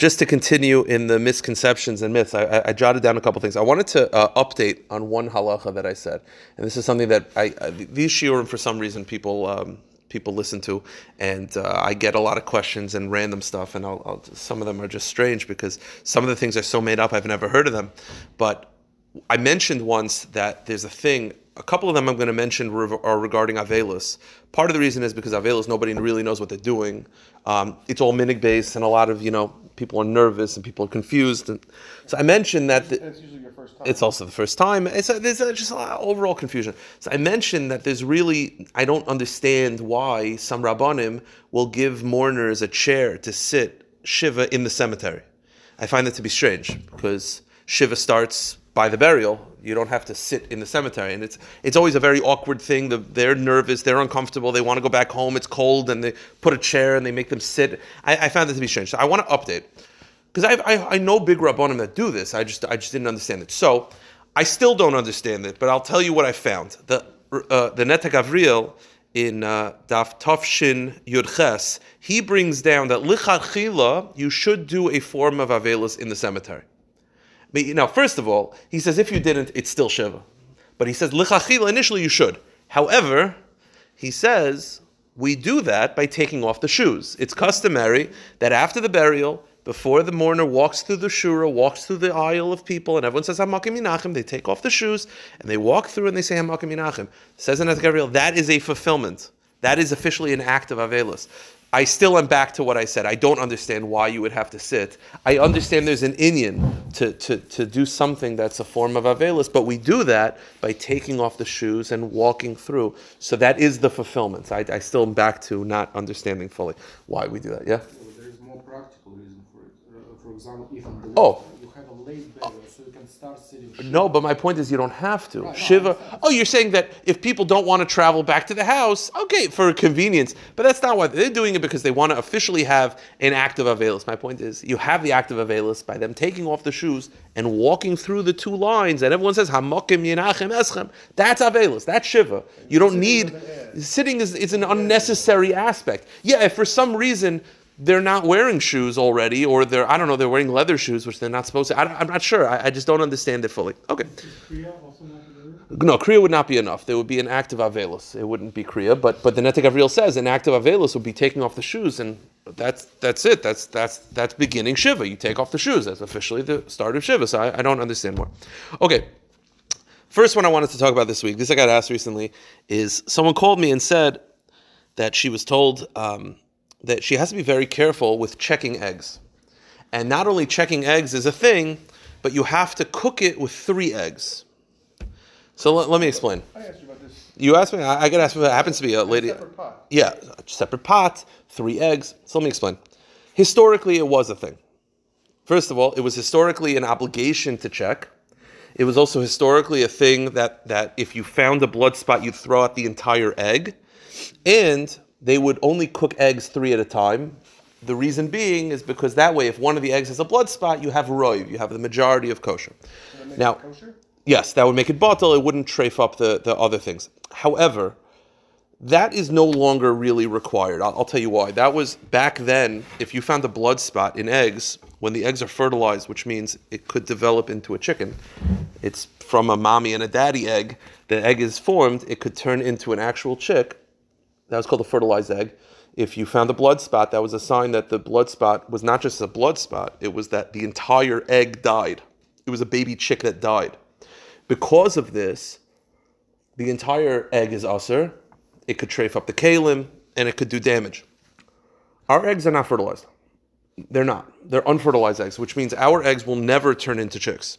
just to continue in the misconceptions and myths, I, I, I jotted down a couple things. I wanted to uh, update on one halacha that I said, and this is something that I, I these shiurim for some reason people um, people listen to, and uh, I get a lot of questions and random stuff, and I'll, I'll, some of them are just strange because some of the things are so made up I've never heard of them. But I mentioned once that there's a thing. A couple of them I'm going to mention are regarding Avelus. Part of the reason is because Avelus, nobody really knows what they're doing. Um, it's all minig based, and a lot of you know people are nervous and people are confused. And so I mentioned that the, it's usually your first time. It's also the first time. It's a, there's a, just a lot of overall confusion. So I mentioned that there's really I don't understand why some rabbanim will give mourners a chair to sit shiva in the cemetery. I find that to be strange because shiva starts by the burial. You don't have to sit in the cemetery, and it's it's always a very awkward thing. The, they're nervous, they're uncomfortable, they want to go back home. It's cold, and they put a chair and they make them sit. I, I found it to be strange. So I want to update because I, I, I know big rabbanim that do this. I just I just didn't understand it. So I still don't understand it, but I'll tell you what I found. The uh, the Neta Gavriel in uh, Daf Tafshin Yudches, he brings down that lichatchila you should do a form of avelis in the cemetery. But now, first of all, he says if you didn't, it's still shiva. But he says lichachila initially you should. However, he says we do that by taking off the shoes. It's customary that after the burial, before the mourner walks through the shura, walks through the aisle of people, and everyone says Hamakim Minachim, they take off the shoes and they walk through and they say Hamakim Minachim. Says in Gabriel, that is a fulfillment. That is officially an act of Avelis. I still am back to what I said. I don't understand why you would have to sit. I understand there's an inyan to, to, to do something that's a form of Avelis, but we do that by taking off the shoes and walking through. So that is the fulfillment. I, I still am back to not understanding fully why we do that. Yeah? Well, there is more practical reason for example, if oh. you have a late burial, so you can start sitting. No, but my point is you don't have to. Right, Shiva. No, oh, you're saying that if people don't want to travel back to the house, okay, for convenience, but that's not why they're doing it because they want to officially have an act of availus. My point is you have the act of availus by them taking off the shoes and walking through the two lines, and everyone says Hamokim Yenachem Eschem. That's availus. That's Shiva. You don't need sitting is, is an unnecessary aspect. Yeah, if for some reason they're not wearing shoes already, or they're I don't know they're wearing leather shoes, which they're not supposed to. I, am not sure. I, I, just don't understand it fully. Okay. No, kriya would not be enough. There would be an act of avelus. It wouldn't be kriya, but but the Neta Gavriel says an act of avelus would be taking off the shoes, and that's that's it. That's that's that's beginning shiva. You take off the shoes. That's officially the start of shiva. So I, I don't understand more. Okay. First one I wanted to talk about this week. This I got asked recently is someone called me and said that she was told. Um, that she has to be very careful with checking eggs. And not only checking eggs is a thing, but you have to cook it with three eggs. So let, let me explain. I asked you about this. You asked me. I, I get asked if it happens to be a lady. A separate pot. Yeah, a separate pot, three eggs. So let me explain. Historically, it was a thing. First of all, it was historically an obligation to check. It was also historically a thing that, that if you found a blood spot, you'd throw out the entire egg. And they would only cook eggs three at a time. The reason being is because that way, if one of the eggs has a blood spot, you have roiv, you have the majority of kosher. Now, kosher? yes, that would make it batel. It wouldn't trafe up the, the other things. However, that is no longer really required. I'll, I'll, tell you why. That was back then. If you found a blood spot in eggs, when the eggs are fertilized, which means it could develop into a chicken, it's from a mommy and a daddy egg. The egg is formed. It could turn into an actual chick that was called a fertilized egg. If you found a blood spot, that was a sign that the blood spot was not just a blood spot, it was that the entire egg died. It was a baby chick that died. Because of this, the entire egg is usser. It could trafe up the kalim and it could do damage. Our eggs are not fertilized. They're not. They're unfertilized eggs, which means our eggs will never turn into chicks.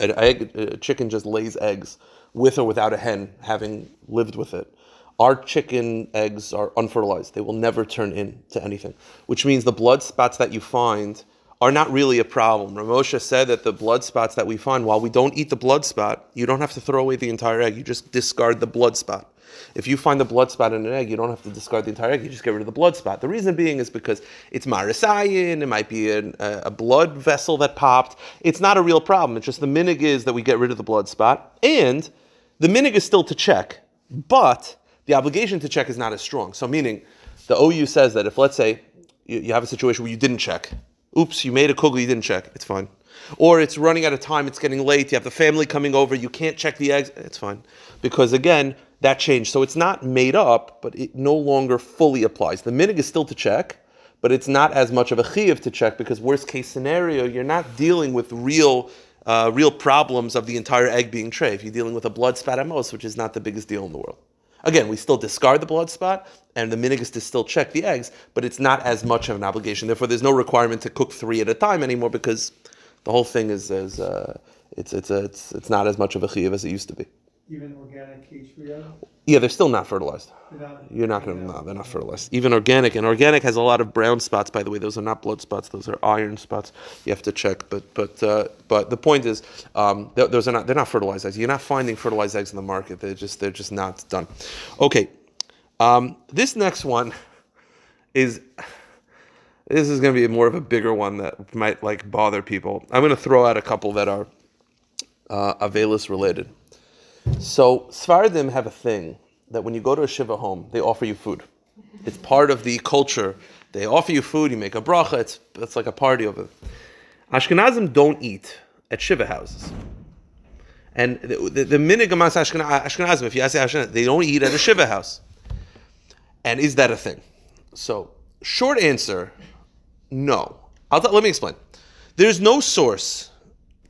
An egg, a chicken just lays eggs with or without a hen having lived with it. Our chicken eggs are unfertilized. They will never turn into anything, which means the blood spots that you find are not really a problem. Ramosha said that the blood spots that we find, while we don't eat the blood spot, you don't have to throw away the entire egg. You just discard the blood spot. If you find the blood spot in an egg, you don't have to discard the entire egg. You just get rid of the blood spot. The reason being is because it's marisayin. It might be an, a blood vessel that popped. It's not a real problem. It's just the minig is that we get rid of the blood spot, and the minig is still to check, but the obligation to check is not as strong. So, meaning, the OU says that if, let's say, you, you have a situation where you didn't check, Oops, you made a kugel, you didn't check. It's fine. Or it's running out of time, it's getting late, you have the family coming over, you can't check the eggs. It's fine. Because again, that changed. So it's not made up, but it no longer fully applies. The minig is still to check, but it's not as much of a chiyuv to check because worst case scenario, you're not dealing with real uh, real problems of the entire egg being tray. If you're dealing with a blood spot at most, which is not the biggest deal in the world. Again, we still discard the blood spot, and the minig is to still check the eggs, but it's not as much of an obligation. Therefore, there's no requirement to cook three at a time anymore because the whole thing is, is uh, it's, it's, it's, it's not as much of a chiyuv as it used to be. Even organic HVO? Yeah, they're still not fertilized. You're not going to, no, they're not fertilized. Even organic, and organic has a lot of brown spots, by the way. Those are not blood spots, those are iron spots. You have to check. But but uh, but the point is, um, th- those are not, they're not fertilized eggs. You're not finding fertilized eggs in the market. They're just, they're just not done. Okay. Um, this next one is, this is going to be more of a bigger one that might like bother people. I'm going to throw out a couple that are uh, Avelis related. So Sfardim have a thing that when you go to a shiva home, they offer you food. It's part of the culture. They offer you food. You make a bracha. It's it's like a party it. Ashkenazim don't eat at shiva houses. And the, the, the Ashkenazim, if you ask Ashkenazim, they don't eat at a shiva house. And is that a thing? So, short answer, no. I'll let me explain. There's no source,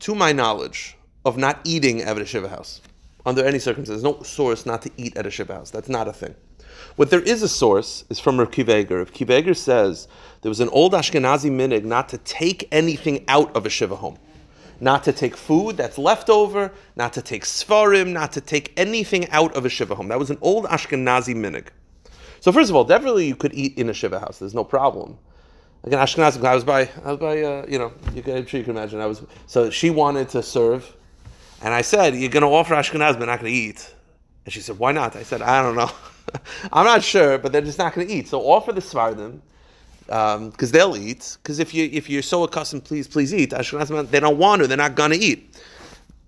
to my knowledge, of not eating at a shiva house under any circumstances. No source not to eat at a shiva house. That's not a thing. What there is a source is from Rav Akiva Eiger. Rav Akiva Eiger says there was an old Ashkenazi minig not to take anything out of a shiva home. Not to take food that's left over, not to take svarim, not to take anything out of a shiva home. That was an old Ashkenazi minig. So first of all, definitely you could eat in a shiva house. There's no problem. Again, Ashkenazim. I was by, I was by, uh, you know, you can, I'm sure you can imagine. I was so she wanted to serve, and I said, "You're going to offer Ashkenaz, but not going to eat." And she said, "Why not?" I said, "I don't know. I'm not sure, but they're just not going to eat. So offer the sfardim." Because um, they'll eat. Because if you if you're so accustomed, please please eat. Ashkenazim they don't want to. They're not gonna eat.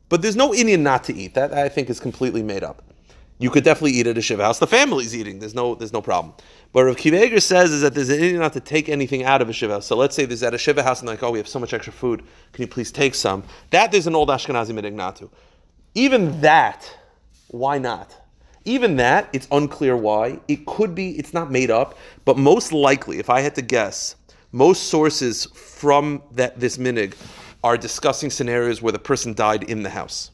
But there's no inyan not to eat. That I think is completely made up. You could definitely eat at a shiva house. The family's eating. There's no there's no problem. But Rav Akiva Eiger says is that there's an inyan not to take anything out of a shiva. So let's say there's at a shiva house and like, oh, we have so much extra food. Can you please take some? That there's an old Ashkenazi midig not to. Even that, why not? Even that, it's unclear why. It could be, it's not made up, but most likely, if I had to guess, most sources from that this minig are discussing scenarios where the person died in the house.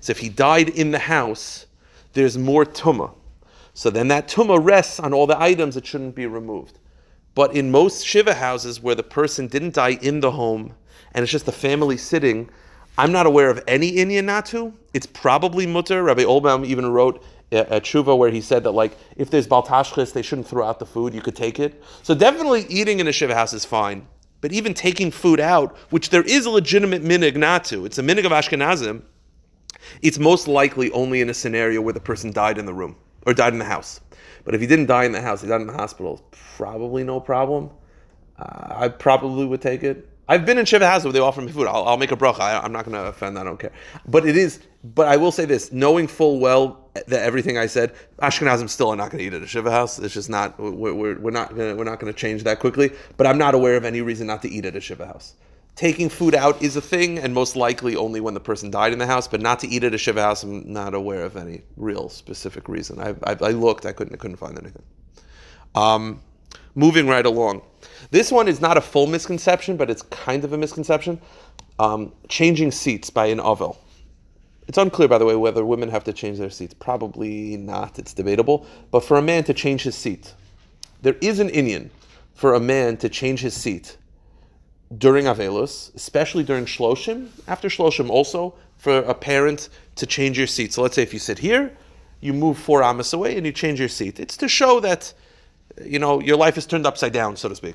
So if he died in the house, there's more tumah. So then that tumah rests on all the items that shouldn't be removed. But in most shiva houses where the person didn't die in the home and it's just the family sitting, I'm not aware of any to. It's probably mutter. Rabbi Olbaum even wrote a, a tshuva where he said that like if there's baltashchis, they shouldn't throw out the food. You could take it. So definitely eating in a shiva house is fine. But even taking food out, which there is a legitimate minig not it's a minig of Ashkenazim. It's most likely only in a scenario where the person died in the room or died in the house. But if he didn't die in the house, he died in the hospital, probably no problem. Uh, I probably would take it. I've been in Shiva House where they offer me food. I'll, I'll make a bracha. I, I'm not going to offend. I don't care. But it is. But I will say this: knowing full well that everything I said, Ashkenazim still are not going to eat at a Shiva House. It's just not. We're, we're, we're not to we're not going to change that quickly. But I'm not aware of any reason not to eat at a Shiva House. Taking food out is a thing, and most likely only when the person died in the house. But not to eat at a Shiva House, I'm not aware of any real specific reason. I, I, I looked, I couldn't, I couldn't find anything. Um, moving right along. This one is not a full misconception, but it's kind of a misconception. Um, changing seats by an ovel. It's unclear, by the way, whether women have to change their seats. Probably not. It's debatable. But for a man to change his seat, there is an inyan for a man to change his seat during Avelus, especially during Shloshim. After Shloshim, also for a parent to change your seat. So let's say if you sit here, you move four amas away and you change your seat. It's to show that you know your life is turned upside down, so to speak.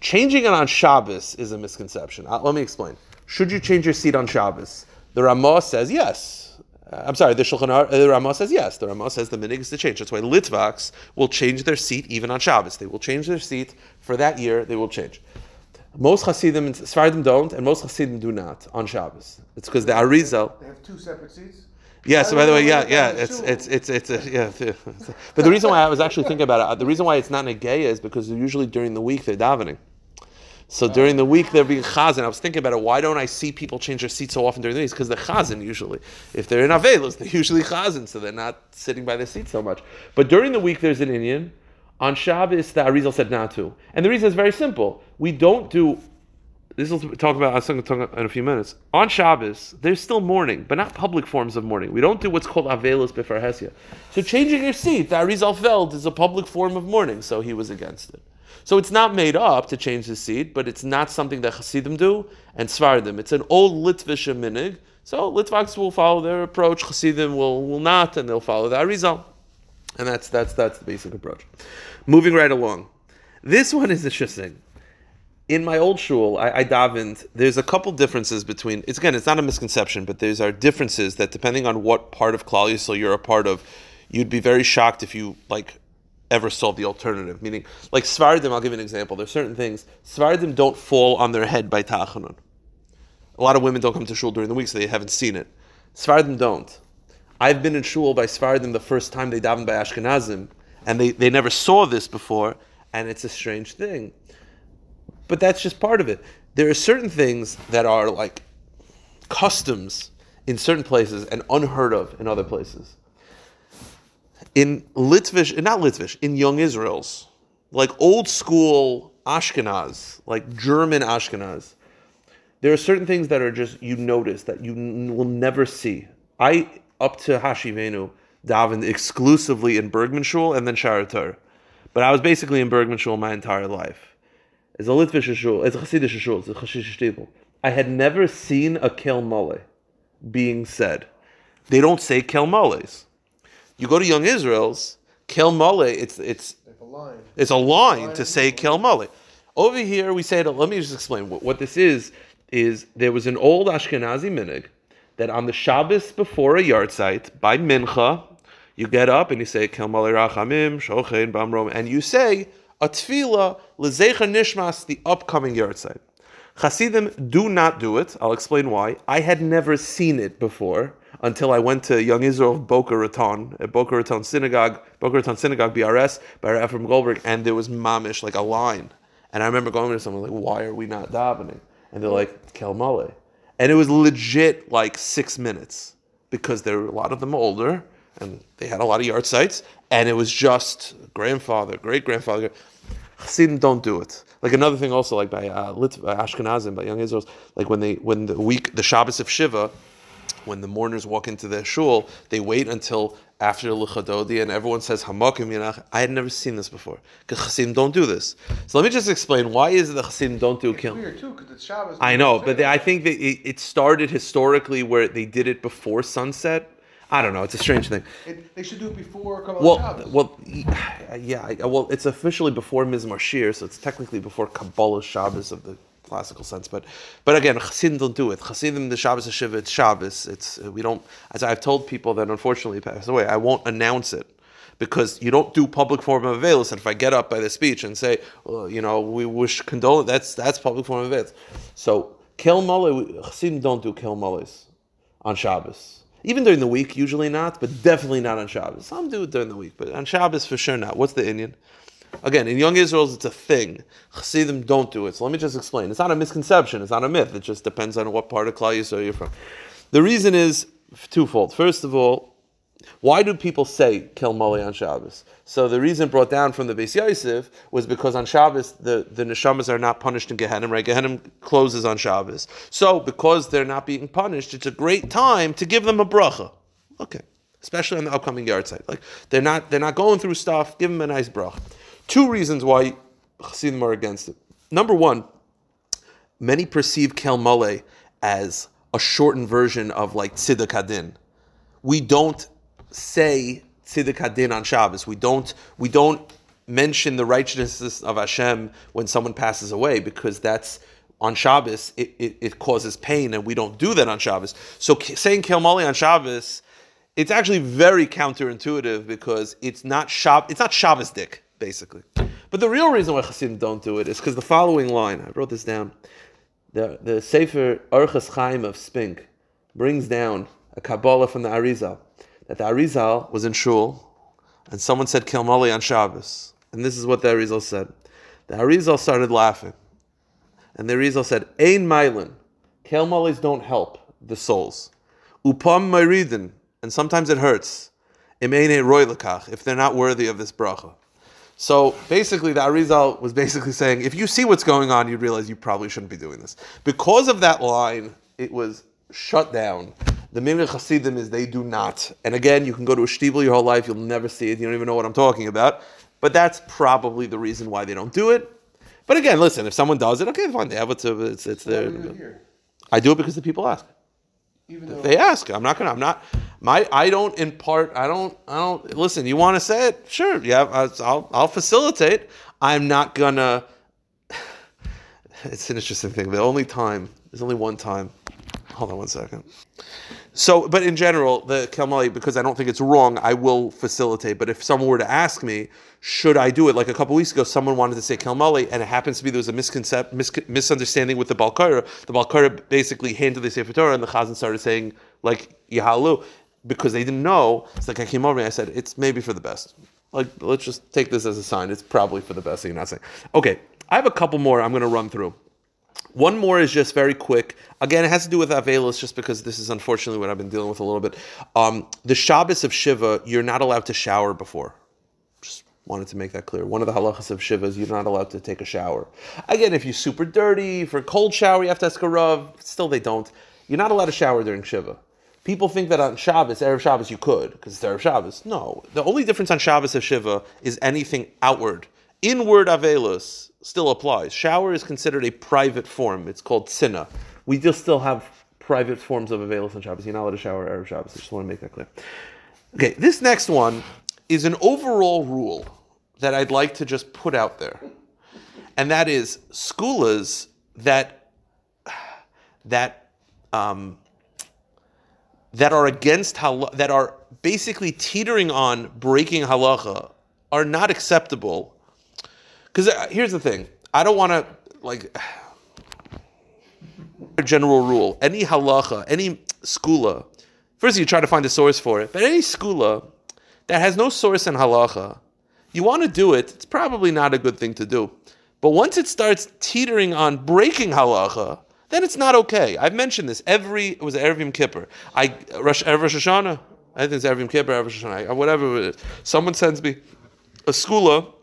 Changing it on Shabbos is a misconception. Uh, let me explain. Should you change your seat on Shabbos? The Ramah says yes. Uh, I'm sorry, the Shulchan uh, the Ramah says yes. The Ramah says the minig is to change. That's why Litvaks will change their seat even on Shabbos. They will change their seat for that year. They will change. Most Hasidim and Sfardim don't, and most Hasidim do not on Shabbos. It's because the Arizal. They have two separate seats. Yeah. So by the way, yeah, yeah, it's it's it's it's a, yeah. But the reason why I was actually thinking about it, uh, the reason why it's not Negeya is because usually during the week they're davening. So during the week they're being chazan. I was thinking about it. Why don't I see people change their seats so often during the week? Because they're chazan usually. If they're in avelos, they're usually chazan, so they're not sitting by their seat so much. But during the week there's an inyan. On Shabbos, the Arizal said not to, and the reason is very simple. We don't do. This will talk about. I'm going to talk in a few minutes. On Shabbos, there's still mourning, but not public forms of mourning. We don't do what's called avelos before hesia. So changing your seat, the Arizal felt is a public form of mourning, so he was against it. So it's not made up to change the seat, but it's not something that Hasidim do and Sfardim. It's an old Litvish minig. So Litvaks will follow their approach, Hasidim will, will not, and they'll follow the Arizal. And that's that's that's the basic approach. Moving right along. This one is interesting. In my old shul, I, I davened. There's a couple differences between. It's again, it's not a misconception, but there's are differences that depending on what part of Klal Yisrael you're a part of, you'd be very shocked if you like ever saw the alternative. Meaning, like Sfardim, I'll give you an example. There's certain things Sfardim don't fall on their head by Tachanun. A lot of women don't come to shul during the week, so they haven't seen it. Sfardim don't. I've been in shul by Svardim the first time they davened by Ashkenazim, and they, they never saw this before, and it's a strange thing. But that's just part of it. There are certain things that are like customs in certain places and unheard of in other places. In Litvish, not Litvish, in Young Israel's, like old school Ashkenaz, like German Ashkenaz, there are certain things that are just you notice that you n- will never see. I up to Hashivenu davened exclusively in Bergman Shul and then Sharatar. But I was basically in Bergman Shul my entire life. It's a Litvish shul, it's a Hasidic shul, it's a Chashish shtibel. I had never seen a Kel Mole being said. They don't say Kel Moles. You go to Young Israel's, Kel Mole, it's it's Like a line. it's a line to say Kel Mole. Over here, we say. Let me just explain what, what this is. Is there was an old Ashkenazi minig that on the Shabbos before a yahrzeit by mincha, you get up and you say Kel Mole Rachamim Shochein Bamrom, and you say a tefillah lezecha nishmas the upcoming yahrzeit. Hasidim do not do it. I'll explain why. I had never seen it before until I went to Young Israel of Boca Raton, at Boca Raton Synagogue, Boca Raton Synagogue, BRS, by Efrem Goldberg, and there was mamish, like a line. And I remember going to someone like, why are we not davening? And they're like, Kel Male. And it was legit like six minutes because there were a lot of them older and they had a lot of yahrzeits. And it was just grandfather, great grandfather. Chassidim don't do it. Like another thing, also like by uh, Lit- Ashkenazim, by Young Israels, like when they when the week the Shabbos of Shiva, when the mourners walk into their shul, they wait until after Lecha Dodi and everyone says Hamakim Yanach. I had never seen this before because Chassidim don't do this. So let me just explain why is it that Chassidim don't do Kil. Weird too, because it's Shabbos. I know, but they, I think that it, it started historically where they did it before sunset. I don't know. It's a strange thing. It, they should do it before Kabbalah Well, Shabbos. well, yeah. Well, it's officially before Mizmor Shir, so it's technically before Kabbalah Shabbos of the classical sense. But, but again, Chassidim don't do it. Chassidim, the Shabbos Shiva, it's Shabbos. It's uh, we don't. As I've told people that unfortunately passed away, I won't announce it because you don't do public form of avails. And if I get up by the speech and say, well, you know, we wish condolence, that's that's public form of avails. So Kel Male, Chassidim don't do Kel on Shabbos. Even during the week, usually not, but definitely not on Shabbos. Some do it during the week, but on Shabbos for sure not. What's the inyan? Again, in Young Israel's, it's a thing. Chassidim don't do it. So let me just explain. It's not a misconception. It's not a myth. It just depends on what part of Klal Yisrael you're from. The reason is twofold. First of all, why do people say Kel Mole on Shabbos? So the reason brought down from the Beis Yosef was because on Shabbos the, the neshamas are not punished in Gehenim, right? Gehenim closes on Shabbos. So because they're not being punished, it's a great time to give them a bracha. Okay. Especially on the upcoming yahrzeit. Like they're not they're not going through stuff, give them a nice bracha. Two reasons why Chassidim are against it. Number one, many perceive Kel Mole as a shortened version of like Tziduk Hadin. We don't say Tziduk Hadin on Shabbos. We don't we don't mention the righteousness of Hashem when someone passes away because that's on Shabbos it, it, it causes pain and we don't do that on Shabbos. So saying Kel Mole on Shabbos, it's actually very counterintuitive because it's not Shab it's not Shabbos dick basically. But the real reason why Chassidim don't do it is because the following line I wrote this down. The the Sefer Orchas Chaim of Spinka brings down a Kabbalah from the Arizal that the Arizal was in shul and someone said Kilmali on Shabbos. And this is what the Arizal said. The Arizal started laughing. And the Arizal said, Ein Mylin. Kel molis don't help the souls. Upam Myridin. And sometimes it hurts. Im roy if they're not worthy of this bracha. So basically, the Arizal was basically saying, if you see what's going on, you'd realize you probably shouldn't be doing this. Because of that line, it was shut down. The Minhag Hasidim is they do not. And again, you can go to a shtibel your whole life, you'll never see it, you don't even know what I'm talking about. But that's probably the reason why they don't do it. But again, listen, if someone does it, okay, fine. They have it's, it's Why their. do it? I do it because the people ask. Even though They ask. I'm not gonna. I'm not. My. I don't impart. I don't. I don't. Listen. You want to say it? Sure. Yeah. I'll. I'll facilitate. I'm not gonna. It's an interesting thing. The only time. There's only one time. Hold on one second. So, but in general, the Kelmali, because I don't think it's wrong, I will facilitate. But if someone were to ask me, should I do it? Like a couple weeks ago, someone wanted to say Kelmali, and it happens to be there was a misconcept, mis- misunderstanding with the Balkara. The Balkara basically handed the Sefer Torah, and the Chazan started saying, like, Yahalu, because they didn't know. It's like I came over and I said, it's maybe for the best. Like, let's just take this as a sign. It's probably for the best that you're not saying. Okay, I have a couple more I'm going to run through. One more is just very quick. Again, it has to do with Avelis, just because this is unfortunately what I've been dealing with a little bit. Um, the Shabbos of Shiva, you're not allowed to shower before. Just wanted to make that clear. One of the halachas of Shiva is you're not allowed to take a shower. Again, if you're super dirty, for a cold shower, you have to ask a Rav. Still, they don't. You're not allowed to shower during Shiva. People think that on Shabbos, Erev Shabbos, you could, because it's Erev Shabbos. No. The only difference on Shabbos of Shiva is anything outward. Inward Avelis still applies. Shower is considered a private form. It's called Sinna. We just still have private forms of Avelis on Shabbos. You're not allowed to shower Erev Shabbos. I just want to make that clear. Okay, this next one is an overall rule that I'd like to just put out there. And that is segulas that that um, that are against halacha, that are basically teetering on breaking halacha are not acceptable. Because uh, here's the thing, I don't want to like general rule. Any halacha, any segula, first you try to find a source for it, but any segula that has no source in halacha, you want to do it. It's probably not a good thing to do. But once it starts teetering on breaking halacha, then it's not okay. I've mentioned this every it was Erev Yom Kippur. I Rosh Rosh Hashanah. I think it's Erev Yom Kippur, Erev Hashanah, whatever it is. Someone sends me a segula.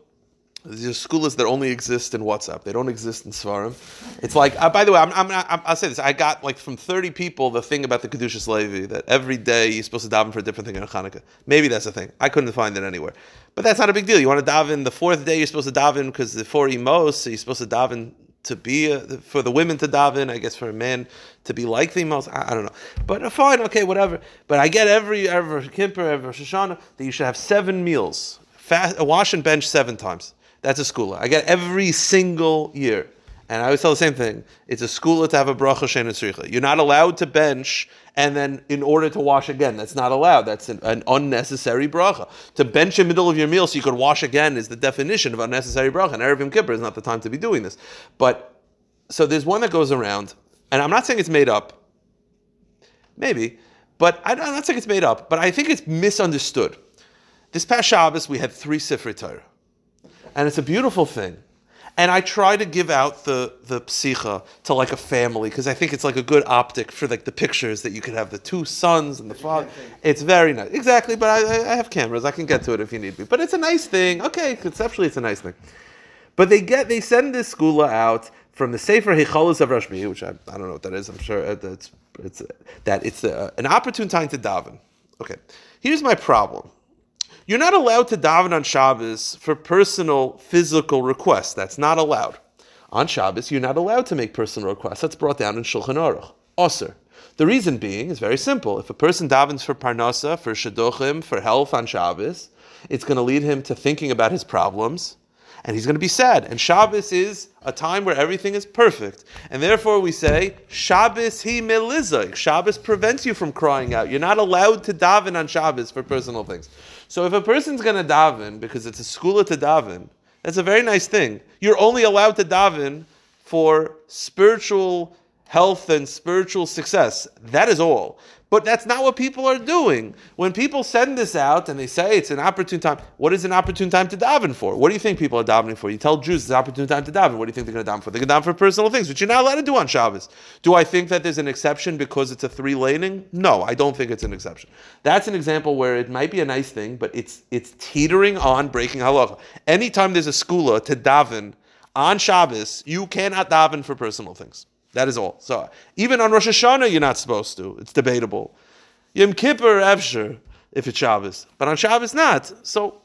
These segulas that only exist in WhatsApp. They don't exist in Svarim. It's like, uh, by the way, I'm, I'm, I'm, I'll say this. I got like from 30 people the thing about the Kedushas Levi that every day you're supposed to daven for a different thing in Hanukkah. Maybe that's the thing. I couldn't find it anywhere. But that's not a big deal. You want to daven the fourth day, you're supposed to daven because the four emos, so you're supposed to daven to be a, for the women to daven, I guess for a man to be like the. I, I don't know. But uh, fine, okay, whatever. But I get every, every Kippur, every Rosh Hashanah that you should have seven meals, fast, wash and bench seven times. That's a segula. I get every single year. And I always tell the same thing. It's a segula to have a bracha shein and tzricha. You're not allowed to bench and then in order to wash again. That's not allowed. That's an, an unnecessary bracha. To bench in the middle of your meal so you could wash again is the definition of unnecessary bracha. And Erev Yom Kippur is not the time to be doing this. But so there's one that goes around, and I'm not saying it's made up. Maybe, but I, I'm not saying it's made up. But I think it's misunderstood. This past Shabbos we had three Sifrei Torah and it's a beautiful thing. And I try to give out the the psicha to like a family because I think it's like a good optic for like the pictures that you could have the two sons and the father. It's very nice, exactly. But I, I have cameras; I can get to it if you need me. But it's a nice thing. Okay, conceptually, it's a nice thing. But they get they send this segula out from the Sefer Hechalos of Rashbi, which I, I don't know what that is. I'm sure uh, it's it's that it's a, an opportune time to daven. Okay, here's my problem. You're not allowed to daven on Shabbos for personal physical requests. That's not allowed. On Shabbos, you're not allowed to make personal requests. That's brought down in Shulchan Aruch. Osir. The reason being is very simple. If a person davens for parnasa, for shidduchim, for health on Shabbos, it's going to lead him to thinking about his problems, and he's going to be sad. And Shabbos is a time where everything is perfect. And therefore we say, Shabbos he melizah. Shabbos prevents you from crying out. You're not allowed to daven on Shabbos for personal things. So if a person's going to daven because it's a segula to daven, that's a very nice thing. You're only allowed to daven for spiritual health and spiritual success. That is all. But that's not what people are doing. When people send this out and they say it's an opportune time, what is an opportune time to daven for? What do you think people are davening for? You tell Jews it's an opportune time to daven. What do you think they're going to daven for? They're going to daven for personal things, which you're not allowed to do on Shabbos. Do I think that there's an exception because it's a three laning? No, I don't think it's an exception. That's an example where it might be a nice thing, but it's it's teetering on breaking halacha. Anytime there's a segula to daven on Shabbos, you cannot daven for personal things. That is all. So even on Rosh Hashanah, you're not supposed to. It's debatable. Yom Kippur, Evsher, if it's Shabbos, but on Shabbos, not. So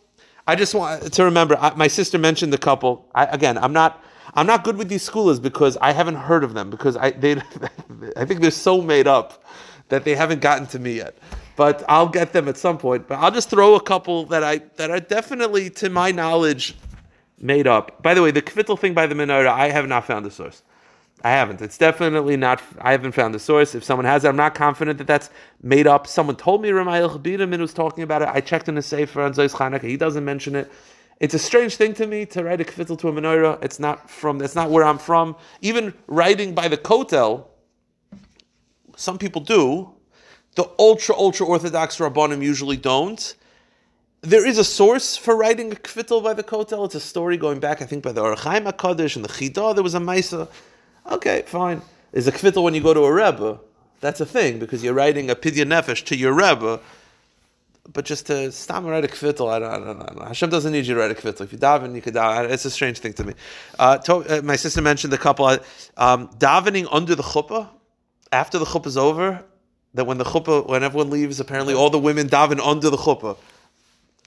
I just want to remember. I, my sister mentioned a couple. I, again, I'm not. I'm not good with these schoolers because I haven't heard of them because I they I think they're so made up that they haven't gotten to me yet. But I'll get them at some point. But I'll just throw a couple that I that are definitely, to my knowledge, made up. By the way, the kvittel thing by the menorah, I have not found a source. I haven't. It's definitely not. I haven't found the source. If someone has it, I'm not confident that that's made up. Someone told me Ramayel Chabidim was talking about it. I checked in the Sefer on Zois Chanukah. He doesn't mention it. It's a strange thing to me to write a kvittel to a menorah. It's not from. That's not where I'm from. Even writing by the kotel, some people do. The ultra ultra orthodox rabbanim usually don't. There is a source for writing a kvittel by the kotel. It's a story going back, I think, by the Ohr HaChaim Hakadosh and the Chidah. There was a Maisa. Okay, fine. Is a kvittel when you go to a rebbe? That's a thing because you're writing a pidyon nefesh to your rebbe. But just to stam write a kvittel, I don't, I don't, I don't know. Hashem doesn't need you to write a kvittel. If you daven, you could daven. It's a strange thing to me. Uh, to, uh, my sister mentioned a couple. Um, davening under the chuppah after the chuppah is over. That when the chuppah, when everyone leaves, apparently all the women daven under the chuppah.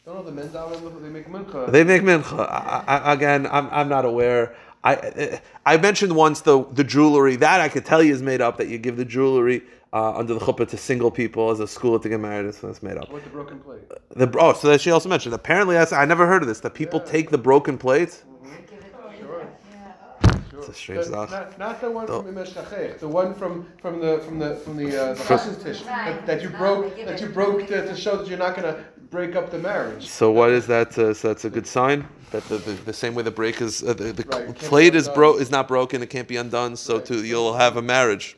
Don't know the men daven. They make mincha. They make mincha. I, I, again, I'm, I'm not aware. I I mentioned once the the jewelry that I could tell you is made up. That you give the jewelry uh, under the chuppah to single people as a school to get married. That's, that's made up. With the broken plate. The oh, so that she also mentioned. Apparently, I never heard of this. That people take the broken plates. Sure. It's a strange The- thought. Not, not the one from Im Eshkachech, the one from from the from the from the uh, the Chassid's Tish that, that you broke that you broke to, to show that you're not going to break up the marriage. So what is that? Uh, so that's a good sign that the, the, the same way the break is uh, the, the Right, it can't be plate is undone. bro is not broken. It can't be undone. So Right. too you'll have a marriage.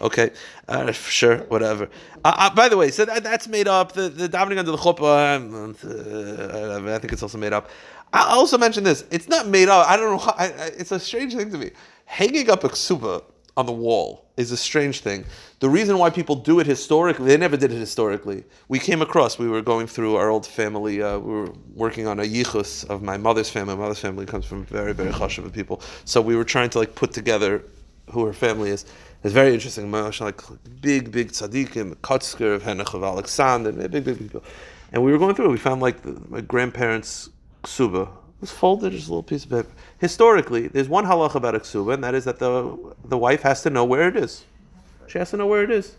Okay, uh, sure, whatever. Uh, uh, by the way, so that, that's made up. The, the davening under the chuppah, um, uh, I think it's also made up. I I also mention this. It's not made up. I don't know. Why, I, I, it's a strange thing to me. Hanging up a ksuba on the wall is a strange thing. The reason why people do it historically, they never did it historically. We came across, we were going through our old family, uh, we were working on a yichus of my mother's family. My mother's family comes from very, very chashuva people. So we were trying to like put together who her family is. It's very interesting. Moshe, like big, big tzaddikim, Kotzker of Henach of Alexander, big, big, big people. And we were going through it. We found like the, my grandparents' ksuba. It was folded, just a little piece of paper. Historically, there's one halach about a ksuba, and that is that the the wife has to know where it is. She has to know where it is.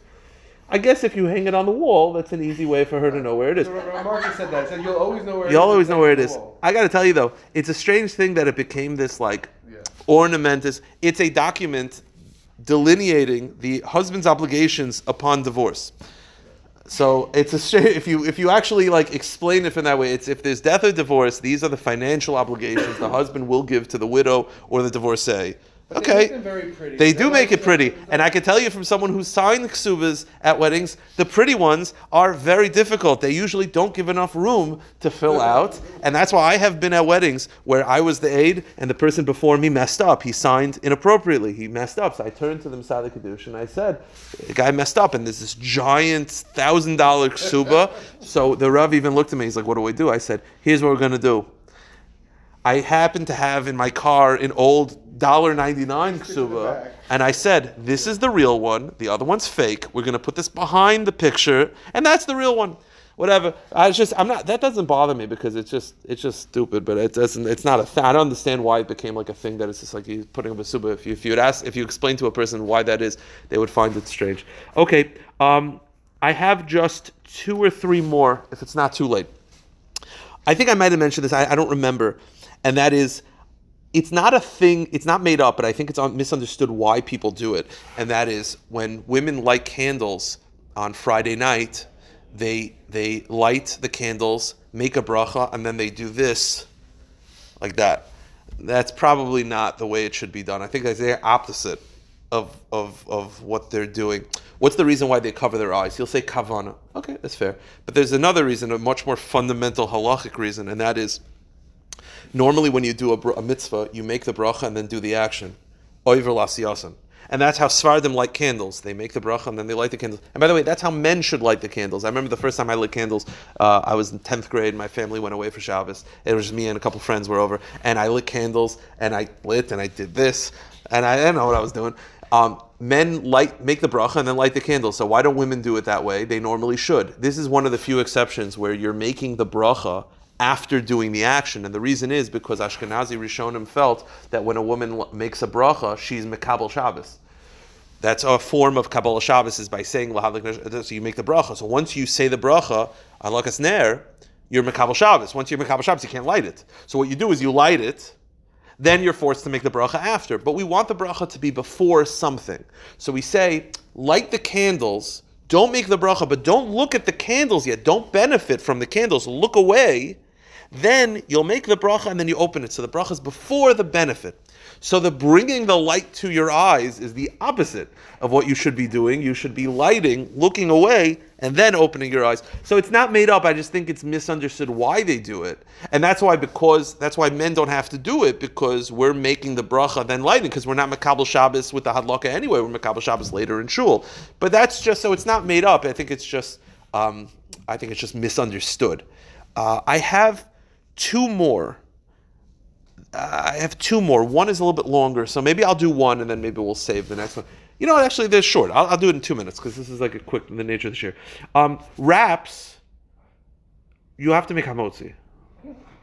I guess if you hang it on the wall, that's an easy way for her to know where it is. Marcus said that. He said you'll always know where. You'll is, always it's know where it is. I got to tell you though, it's a strange thing that it became this like Yeah. ornament. Is it's a document delineating the husband's obligations upon divorce. So it's a shame if you if you actually like explain it in that way. It's if there's death or divorce, these are the financial obligations the husband will give to the widow or the divorcee. But they Okay, make them very pretty. they They're do make it pretty, and I can tell you from someone who signed ksubas at weddings, the pretty ones are very difficult. They usually don't give enough room to fill out, and that's why I have been at weddings where I was the aide and the person before me messed up. He signed inappropriately. He messed up, so I turned to the mesader kiddushin and I said, "The guy messed up, and there's this giant thousand dollar ksuba." so the Rav even looked at me. He's like, "What do I do?" I said, "Here's what we're gonna do." I happen to have in my car an old $1.99 ksuba, and I said, This is the real one, the other one's fake. We're gonna put this behind the picture, and that's the real one. Whatever. I was just I'm not that doesn't bother me because it's just it's just stupid, but it doesn't it's not a thing. I don't understand why it became like a thing that it's just like he's putting up a suba. If you if you would ask if you explain to a person why that is, they would find it strange. Okay. Um I have just two or three more, if it's not too late. I think I might have mentioned this. I, I don't remember, and that is, it's not a thing. It's not made up, but I think it's misunderstood why people do it. And that is when women light candles on Friday night, they they light the candles, make a bracha, and then they do this, like that. That's probably not the way it should be done. I think that's the opposite of, of, of what they're doing. What's the reason why they cover their eyes? You'll say kavana. Okay, that's fair. But there's another reason, a much more fundamental halachic reason, and that is normally when you do a, a mitzvah, you make the bracha and then do the action. And that's how Sfardim light candles. They make the bracha and then they light the candles. And by the way, that's how men should light the candles. I remember the first time I lit candles, uh, I was in 10th grade. My family went away for Shabbos. It was me and a couple friends were over. And I lit candles and I lit and I did this. And I didn't know what I was doing. Um, men light make the bracha and then light the candles. So why don't women do it that way? They normally should. This is one of the few exceptions where you're making the bracha after doing the action. And the reason is because Ashkenazi Rishonim felt that when a woman makes a bracha, she's Mekabel Shabbos. That's a form of Kabbalah Shabbos is by saying so you make the bracha. So once you say the bracha, Alakas Ner, you're Mekabel Shabbos. Once you're Mekabel Shabbos, you can't light it. So what you do is you light it, then you're forced to make the bracha after. But we want the bracha to be before something. So we say, light the candles, don't make the bracha, but don't look at the candles yet. Don't benefit from the candles. Look away. Then you'll make the bracha and then you open it. So the bracha is before the benefit. So the bringing the light to your eyes is the opposite of what you should be doing. You should be lighting, looking away, and then opening your eyes. So it's not made up. I just think it's misunderstood why they do it, and that's why because that's why men don't have to do it because we're making the bracha then lighting because we're not makabel Shabbos with the hadlaka anyway. We're makabel Shabbos later in shul. But that's just so it's not made up. I think it's just um, I think it's just misunderstood. Uh, I have two more. I have two more. One is a little bit longer, so maybe I'll do one and then maybe we'll save the next one. You know, actually, they're short. I'll, I'll do it in two minutes because this is like a quick the nature of the share. Um, wraps, you have to make hamotzi.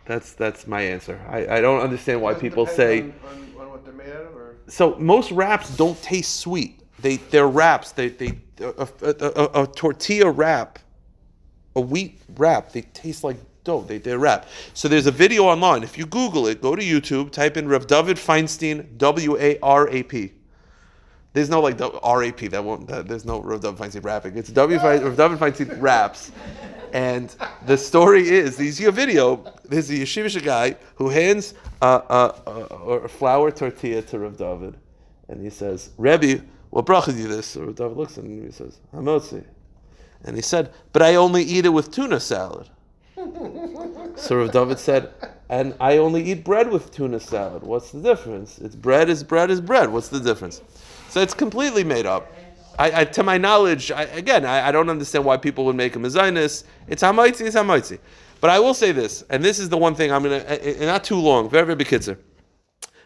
That's that's my answer. I, I don't understand why people say. on, on, on what they're made out of, or So most wraps don't taste sweet. They they're wraps. They they a, a, a, a tortilla wrap, a wheat wrap. They taste like dough. They they rap. So there's a video online. If you Google it, go to YouTube, type in Rav David Feinstein W A R A P. There's no like RAP that won't. That, there's no Rav David Feinstein rapping. It's W Rav David Feinstein raps, and the story is you see a video. There's a yeshivish guy who hands a, a, a, a flour tortilla to Rav David, and he says, "Rebbe, what bracha you this?" So Rav David looks at him and he says, "Hamotzi," and he said, "But I only eat it with tuna salad." So Rav David said, and I only eat bread with tuna salad. What's the difference? It's bread is bread is bread. What's the difference? So it's completely made up. I, I, to my knowledge, I, again, I, don't understand why people would make a mezainis. It's hamaitzi, it's hamaitzi. But I will say this, and this is the one thing I'm gonna, uh, uh, not too long, very, very big kitzer.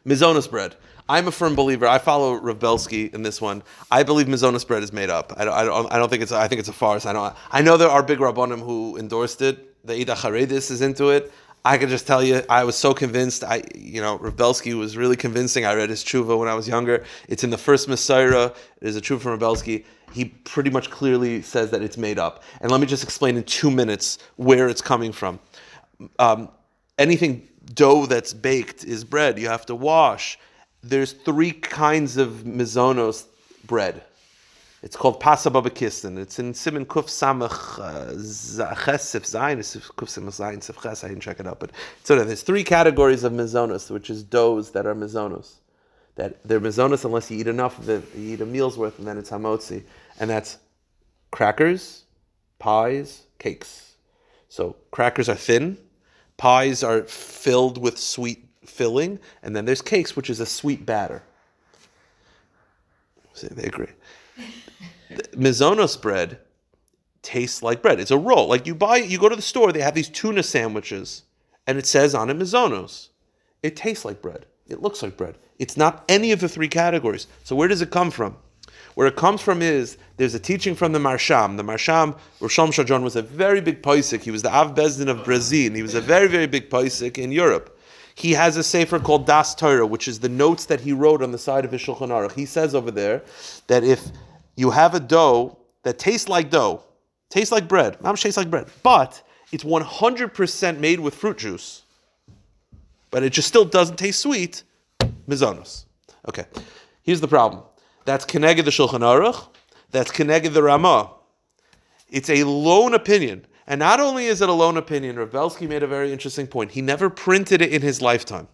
Mizonos bread. I'm a firm believer. I follow Rav Belsky in this one. I believe Mizonos bread is made up. I don't, I don't, I don't think it's. I think it's a farce. I don't. I know there are big rabbanim who endorsed it. The Eidah Chareidis is into it. I can just tell you, I was so convinced. I, you know, Rav Belsky was really convincing. I read his tshuva when I was younger. It's in the first Messiah. It is a tshuva from Rav Belsky. He pretty much clearly says that it's made up. And let me just explain in two minutes where it's coming from. Um, anything dough that's baked is bread. You have to wash. There's three kinds of mizonos bread. It's called pas haba b'kisnin. It's in Simon Kuf Samach uh, Ches Zayin. Kuf Samach Zayin Sif Ches. I didn't check it out, but so there's three categories of mizonos, which is doughs that are mizonos. That they're mizonos unless you eat enough of it. You eat a meal's worth, and then it's hamotzi, and that's crackers, pies, cakes. So crackers are thin, pies are filled with sweet filling, and then there's cakes, which is a sweet batter. See, they agree. Mizonos bread tastes like bread. It's a roll. Like you buy, you go to the store, they have these tuna sandwiches, and it says on it Mizonos. It tastes like bread. It looks like bread. It's not any of the three categories. So where does it come from? Where it comes from is there's a teaching from the Maharsham. The Maharsham, Rosham Shajon, was a very big paisik. He was the Av Bezdin of Brezhan. He was a very, very big paisik in Europe. He has a sefer called Das Torah, which is the notes that he wrote on the side of his Shulchan Aruch. He says over there that if you have a dough that tastes like dough, tastes like bread, not tastes like bread, but it's 100% made with fruit juice, but it just still doesn't taste sweet, mizonos. Okay, here's the problem. That's Keneged the Shulchan Aruch, that's Keneged the Ramah. It's a lone opinion. And not only is it a lone opinion, Rav Belsky made a very interesting point. He never printed it in his lifetime.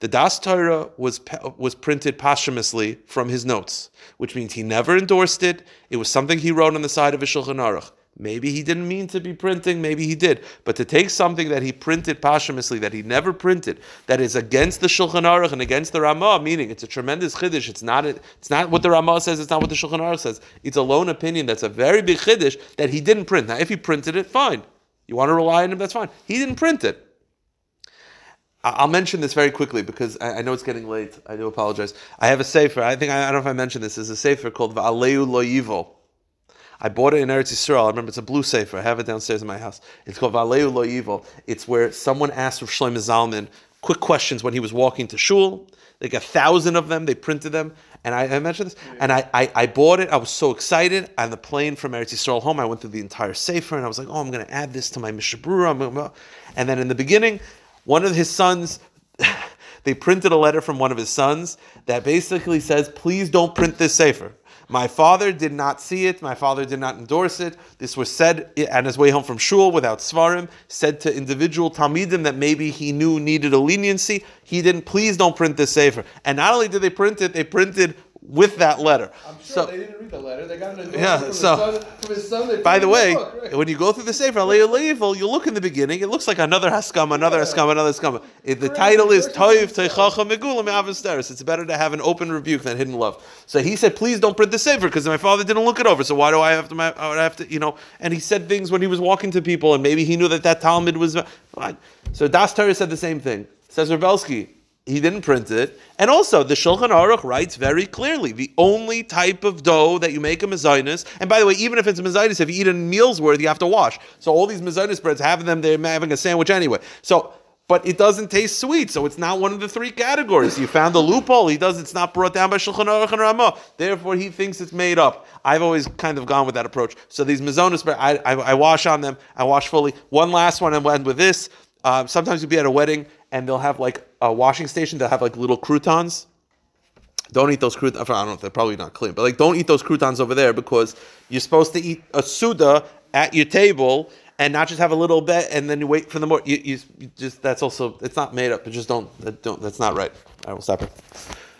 The Das Torah was was printed posthumously from his notes, which means he never endorsed it. It was something he wrote on the side of his Shulchan Aruch. Maybe he didn't mean to be printing, maybe he did. But to take something that he printed posthumously, that he never printed, that is against the Shulchan Aruch and against the Ramah, meaning it's a tremendous chiddush. It's not, it's not what the Ramah says, it's not what the Shulchan Aruch says. It's a lone opinion that's a very big chiddush that he didn't print. Now, if he printed it, fine. You want to rely on him, that's fine. He didn't print it. I'll mention this very quickly because I know it's getting late. I do apologize. I have a sefer. I think I don't know if I mentioned this. There's a sefer called Va'aleu Lo Yivol. I bought it in Eretz Yisrael. I remember it's a blue sefer. I have it downstairs in my house. It's called Va'aleu Lo Yivol. It's where someone asked Rav Shlomo Zalman quick questions when he was walking to shul. Like a thousand of them. They printed them, and I, I mentioned this. And I, I, I, bought it. I was so excited. On the plane from Eretz Yisrael home, I went through the entire sefer, and I was like, "Oh, I'm going to add this to my mishabura." And then in the beginning, one of his sons, they printed a letter from one of his sons that basically says, please don't print this sefer. My father did not see it. My father did not endorse it. This was said on his way home from shul without svarim, said to individual talmidim that maybe he knew needed a leniency. He didn't, please don't print this sefer. And not only did they print it, they printed with that letter. I'm sure so, they didn't read the letter. They got an yeah, from, so, his son, from his son. By the way, book, right? when you go through the Sefer Alei you look in the beginning, it looks like another Haskam, another yeah. Haskam, another Haskam. The title is Toiv Teichacha Megulam Avasteris. It's better to have an open rebuke than hidden love. So he said, please don't print the Sefer because my father didn't look it over. So why do I have to, I would have to, you know, and he said things when he was walking to people and maybe he knew that that talmid was, fine. So Das Torah said the same thing. Says Rav Belsky, he didn't print it. And also, the Shulchan Aruch writes very clearly the only type of dough that you make a mezainis, and by the way, even if it's a mezainis, if you eat a meal's worth, you have to wash. So all these mezainis breads, having them, they're having a sandwich anyway. So, but it doesn't taste sweet, so it's not one of the three categories. You found a loophole. He does. It's not brought down by Shulchan Aruch and Ramah. Therefore, he thinks it's made up. I've always kind of gone with that approach. So these mezainis I, I, I wash on them. I wash fully. One last one, and we'll end with this. Uh, sometimes you'll be at a wedding and they'll have like a washing station. They'll have like little croutons. Don't eat those croutons. I don't know if they're probably not clean, but like don't eat those croutons over there because you're supposed to eat a seudah at your table and not just have a little bit and then you wait for the more. You, you, you just that's also it's not made up. But just don't don't that's not right. I will stop it.